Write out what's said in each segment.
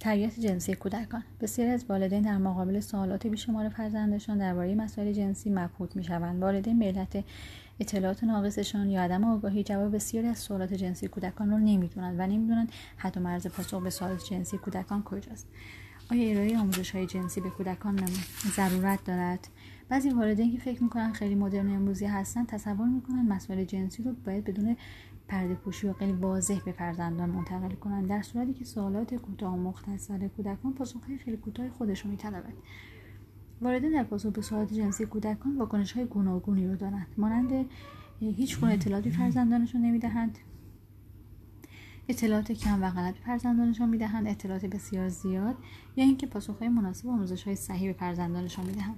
تربیت جنسی کودکان. بسیاری از والدین در مقابل سوالات بیشمار فرزندشان درباره مسائل جنسی مبهوت می‌شوند. والدین به علت اطلاعات ناقصشان یا عدم آگاهی جواب بسیاری از سوالات جنسی کودکان را نمی‌دونند و نمی‌دونند و مرز پاسخ به سوالات جنسی کودکان کجاست. آیا ارائه آموزش های جنسی به کودکان ضرورت دارد؟ بعضی والدین که فکر می‌کنن خیلی مدرن امروزی هستن تصور می‌کنن مسائل جنسی رو باید بدون پرده پوشی و خیلی واضح به فرزندان منتقل کنند در صورتی که سوالات کوتاه و مختصر کودکان پاسخهای خیلی کوتاه خودش رو میطلبد والدین در پاسخ به سوالات جنسی کودکان واکنش های گوناگونی رو دارند. مانند هیچ گونه اطلاعاتی فرزندانشون نمی‌دهند. اطلاعات کم و غلط به فرزندانشان می‌دهند اطلاعات بسیار زیاد یا اینکه پاسخهای مناسب و آموزش های صحیح به فرزندانشان می‌دهند.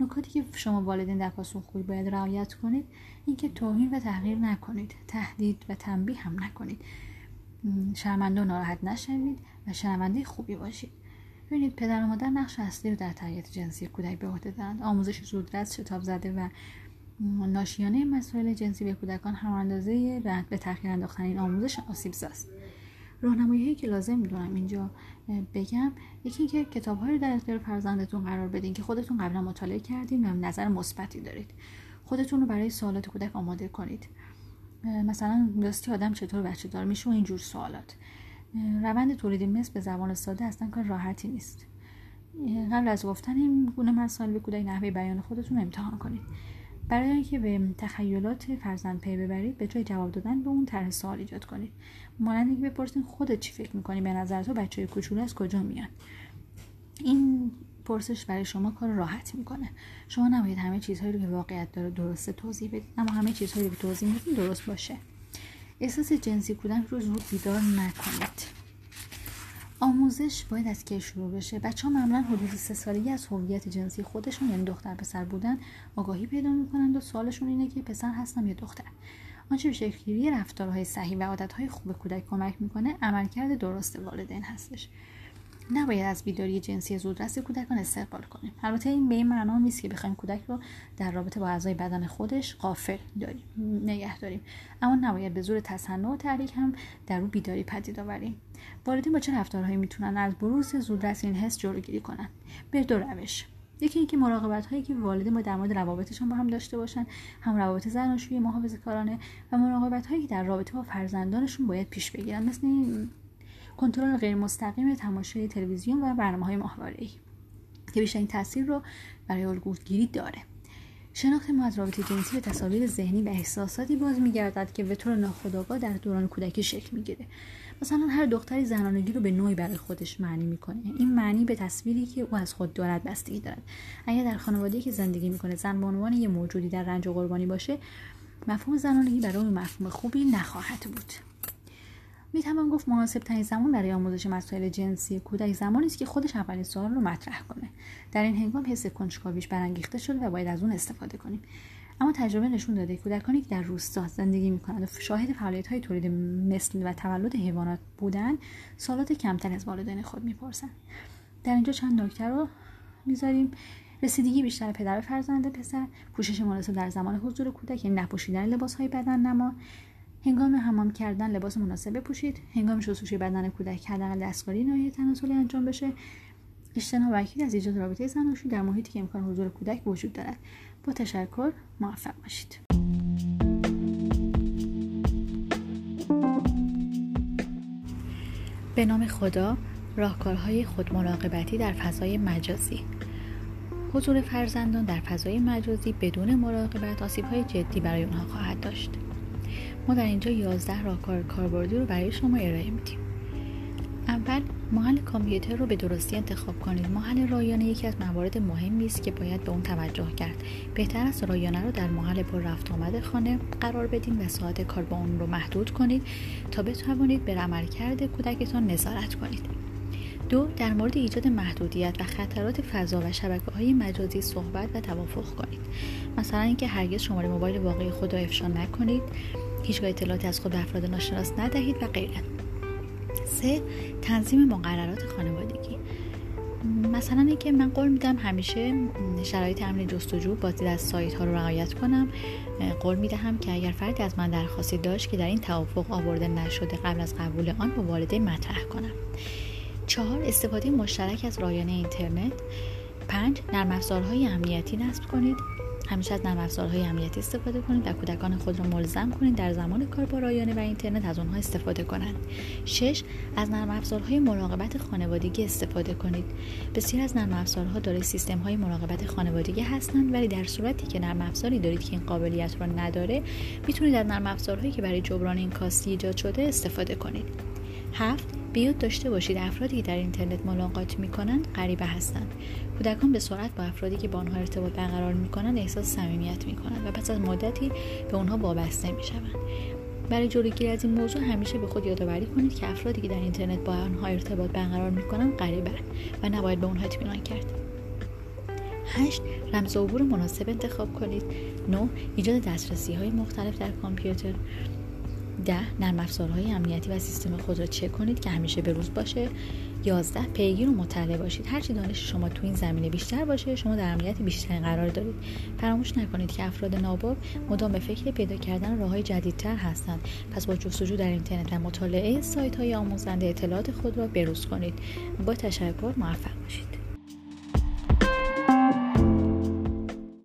نکاتی که شما والدین در پاسخگویی باید رعایت کنید اینکه توهین و تغییر نکنید تهدید و تنبیه هم نکنید. شرمنده و ناراحت نشوید و شنونده خوبی باشید. ببینید پدر و مادر نقش اصلی رو در تربیت جنسی کودک به عهده دارند. آموزش زودرس شتاب زده و ناشیانه مسائل جنسی به کودکان هم اندازه رد به تاخیر انداختن این آموزش آسیب زاست راهنمایی که لازم می‌دونم اینجا بگم یکی اینکه کتاب رو در اختیار فرزندتون قرار بدین که خودتون قبلا مطالعه کردین و نظر مثبتی دارید. خودتون رو برای سوالات کودک آماده کنید. مثلا راستی آدم چطور بچه دار میشه و اینجور سوالات. روند تولید مثل به زبان ساده اصلا کار راحتی نیست. قبل از گفتن این گونه مسائل به کودک نحوه بیان خودتون امتحان کنید. برای اینکه به تخیلات فرزند پی ببرید به جای جواب دادن به اون طرح سوال ایجاد کنید مانند اینکه بپرسید خودت چی فکر می‌کنی به نظر تو بچه کوچولو از کجا میاد این پرسش برای شما کار راحت می‌کنه. شما نباید همه چیزهایی رو که واقعیت داره درسته توضیح بدید اما همه چیزهایی رو که توضیح می‌دید درست باشه. احساس جنسی کودک رو زود بیدار نکنید. آموزش باید از کی شروع بشه؟ بچه ها معمولا حدود سه سالگی از هویت جنسی خودشون یعنی دختر پسر بودن آگاهی پیدا می‌کنند و سوالشون اینه که پسر هستم یا دختر؟ آنچه به شکلگیری رفتارهای صحیح و عادتهای خوب کودک کمک می‌کنه عملکرد درست والدین هستش. نباید از بیداری جنسی زودرس کودکان استقبال کنیم. البته این به این معنا نیست که بخوایم کودک رو در رابطه با اعضای بدن خودش قافل داریم نگه داریم. اما نباید به زور تصنع و تحریک هم در رو بیداری پدید آوریم. والدین با چه رفتارهایی می‌تونن از بروز زودرس این حس جلوگیری کنن؟ به دو روش. یکی اینکه مراقبت هایی که والدین با در مورد روابطشان با هم داشته باشن هم روابط زناشویی محافظه کارانه و مراقبت هایی که در رابطه با فرزندانشون باید پیش بگیرن. مثل کنترل غیر مستقیم تماشای تلویزیون و برنامه های ماهواره‌ای که بیشترین تاثیر رو برای الگوگیری داره. شناخت ما از رابطه جنسی به تصاویر ذهنی و احساساتی باز میگردد که به طور ناخودآگاه در دوران کودکی شکل می‌گیره. مثلا هر دختری زنانگی رو به نوعی برای خودش معنی می‌کنه. این معنی به تصویری که او از خود دارد بستگی دارد. اگر در خانواده که زندگی می‌کنه زن به عنوان یه موجودی در رنج و قربانی باشه مفهوم زنانگی برای مفهوم خوبی نخواهد بود. می توان گفت مناسب ترین زمان برای آموزش مسائل جنسی کودک زمانی است که خودش اولین سوال رو مطرح کنه. در این هنگام حس کنجکاویش برانگیخته شده و باید از اون استفاده کنیم. اما تجربه نشون داده کودکانی که در روستا زندگی می‌کنند و شاهد فعالیت های تولید مثل و تولد حیوانات بودن سالات کمتر از والدین خود می‌پرسند. در اینجا چند نکته رو می‌ذاریم. رسیدگی بیشتر پدر فرزند پسر پوشش مناسب در زمان حضور کودک یعنی نپوشیدن لباس های بدن نما. هنگام حمام کردن لباس مناسب بپوشید. هنگام شستشوی بدن کودک حداقل دستکاری ناحیه تناسلی انجام بشه. اجتناب وکیل از ایجاد رابطه زناشویی در محیطی که امکان حضور کودک وجود دارد. با تشکر موفق باشید. به نام خدا راهکارهای خود مراقبتی در فضای مجازی. حضور فرزندان در فضای مجازی بدون مراقبت آسیبهای جدی برای آنها خواهد داشت. ما در اینجا 11 راهکار کاربردی رو برای شما ارائه میدیم. اول محل کامپیوتر رو به درستی انتخاب کنید. محل رایانه یکی از موارد مهمی است که باید به اون توجه کرد. بهتر است رایانه رو در محل پر رفت آمد خانه قرار بدین و ساعت کار با اون رو محدود کنید تا بتوانید به عملکرد کودکتان نظارت کنید. دو در مورد ایجاد محدودیت و خطرات فضا و شبکه های مجازی صحبت و توافق کنید. مثلا اینکه هرگز شماره موبایل واقعی خود را افشا نکنید. هیچگاه اطلاعاتی از خود به افراد ناشناس ندهید و غیره. سه تنظیم مقررات خانوادگی. مثلا اینکه من قول میدم همیشه شرایط امن جستجو بازدید از سایت ها رو رعایت کنم. قول می‌دهم که اگر فردی از من درخواستی داشت که در این توافق آورده نشده قبل از قبول آن با والدین مطرح کنم. چهار استفاده مشترک از رایانه اینترنت. پنج نرم افزارهای امنیتی نصب کنید. همیشه از نرم افزارهای امنیتی استفاده کنید و کودکان خود را ملزم کنید در زمان کار با رایانه و اینترنت از آنها استفاده کنند. شش از نرم افزارهای مراقبت خانوادگی استفاده کنید. بسیار از نرم افزارها دارای سیستم های مراقبت خانوادگی هستند ولی در صورتی که نرم افزاری دارید که این قابلیت را نداره می‌تونید از نرم افزارهایی که برای جبران این کاستی ایجاد شده استفاده کنید. هفت بیاد داشته باشید افرادی که در اینترنت ملاقات می‌کنند غریبه هستند کودکان به سرعت با افرادی که با آنها ارتباط برقرار می‌کنند احساس صمیمیت می‌کنند و پس از مدتی به آنها وابسته می‌شوند برای جلوگیری از این موضوع همیشه به خود یادآوری کنید که افرادی که در اینترنت با آنها ارتباط برقرار می‌کنند غریبه و نباید به آنها اطمینان کرد 8. رمز عبور مناسب انتخاب کنید 9. ایجاد دسترسی های مختلف در کامپیوتر ده نرم افزارهای امنیتی و سیستم خود را چک کنید که همیشه به روز باشه. یازده پیگیر و مطلع باشید. هرچی دانش شما تو این زمینه بیشتر باشه شما در امنیت بیشتری قرار دارید. فراموش نکنید که افراد ناباب مدام به فکر پیدا کردن راههای جدیدتر هستند. پس با جستجو در اینترنت و مطالعه سایت های آموزنده اطلاعات خود را بروز کنید. با تشکر موفق باشید.